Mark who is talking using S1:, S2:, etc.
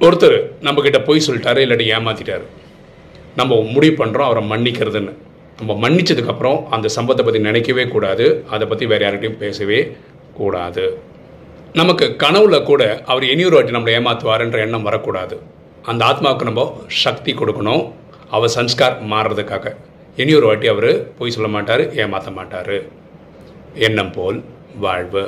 S1: ஒருத்தர் நம்மக்கிட்ட பொய் சொல்லிட்டாரு இல்லாட்டி ஏமாத்திட்டாரு. நம்ம முடிவு பண்ணுறோம் அவரை மன்னிக்கிறதுன்னு. நம்ம மன்னிச்சதுக்கப்புறம் அந்த சம்பவத்தை பற்றி நினைக்கவே கூடாது. அதை பற்றி வேறு யார்கிட்டையும் பேசவே கூடாது. நமக்கு கனவுல கூட அவர் இனியொரு வாட்டி நம்மளை ஏமாத்துவாருன்ற எண்ணம் வரக்கூடாது. அந்த ஆத்மாவுக்கு நம்ம சக்தி கொடுக்கணும். அவர் சன்ஸ்கார் மாறுறதுக்காக. இனியொரு வாட்டி அவர் பொய் சொல்ல மாட்டார் ஏமாற்ற மாட்டார். எண்ணம் போல் வாழ்வு.